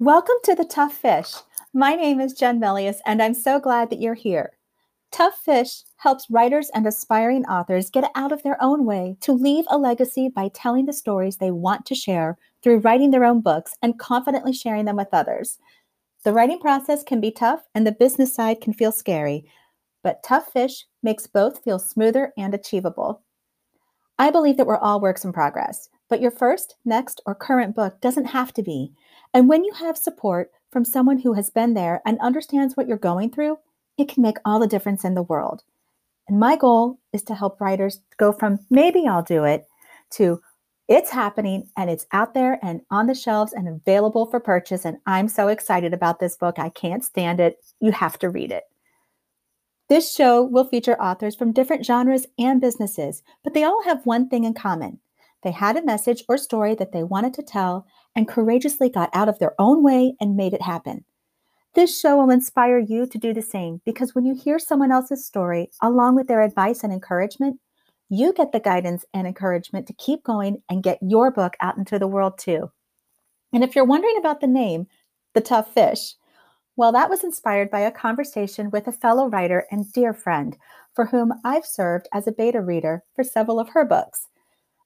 Welcome to The Tough Fish. My name is Jen Melius, and I'm so glad that you're here. Tough Fish helps writers and aspiring authors get out of their own way to leave a legacy by telling the stories they want to share through writing their own books and confidently sharing them with others. The writing process can be tough, and the business side can feel scary, but Tough Fish makes both feel smoother and achievable. I believe that we're all works in progress, but your first, next, or current book doesn't have to be. And when you have support from someone who has been there and understands what you're going through, it can make all the difference in the world. And my goal is to help writers go from maybe I'll do it to it's happening and it's out there and on the shelves and available for purchase. And I'm so excited about this book. I can't stand it. You have to read it. This show will feature authors from different genres and businesses, but they all have one thing in common. They had a message or story that they wanted to tell and courageously got out of their own way and made it happen. This show will inspire you to do the same because when you hear someone else's story along with their advice and encouragement, you get the guidance and encouragement to keep going and get your book out into the world too. And if you're wondering about the name, The Tough Fish, well, that was inspired by a conversation with a fellow writer and dear friend for whom I've served as a beta reader for several of her books.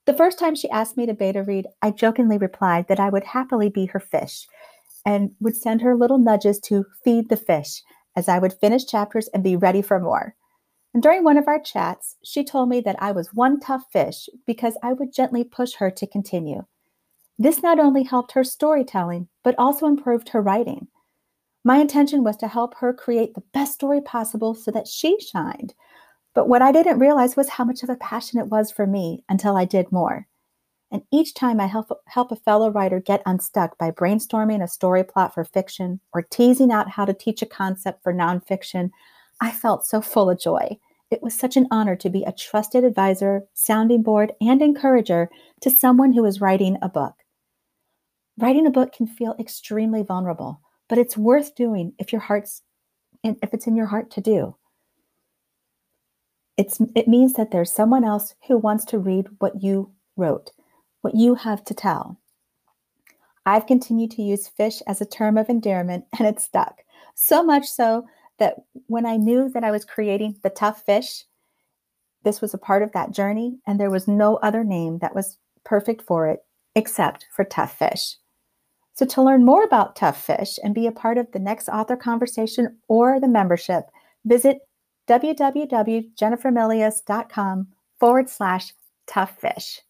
The first time she asked me to beta read, I jokingly replied that I would happily be her fish and would send her little nudges to feed the fish as I would finish chapters and be ready for more. And during one of our chats, she told me that I was one tough fish because I would gently push her to continue. This not only helped her storytelling, but also improved her writing. My intention was to help her create the best story possible so that she shined, but what I didn't realize was how much of a passion it was for me until I did more. And each time I help, help a fellow writer get unstuck by brainstorming a story plot for fiction or teasing out how to teach a concept for nonfiction, I felt so full of joy. It was such an honor to be a trusted advisor, sounding board, and encourager to someone who is writing a book. Writing a book can feel extremely vulnerable, but it's worth doing if your heart's if it's in your heart to do. It's, it means that there's someone else who wants to read what you wrote, what you have to tell. I've continued to use fish as a term of endearment and it stuck. So much so that when I knew that I was creating the tough fish, this was a part of that journey, and there was no other name that was perfect for it except for Tough Fish. So, to learn more about Tough Fish and be a part of the next author conversation or the membership, visit www.jennifermelius.com forward slash tough fish.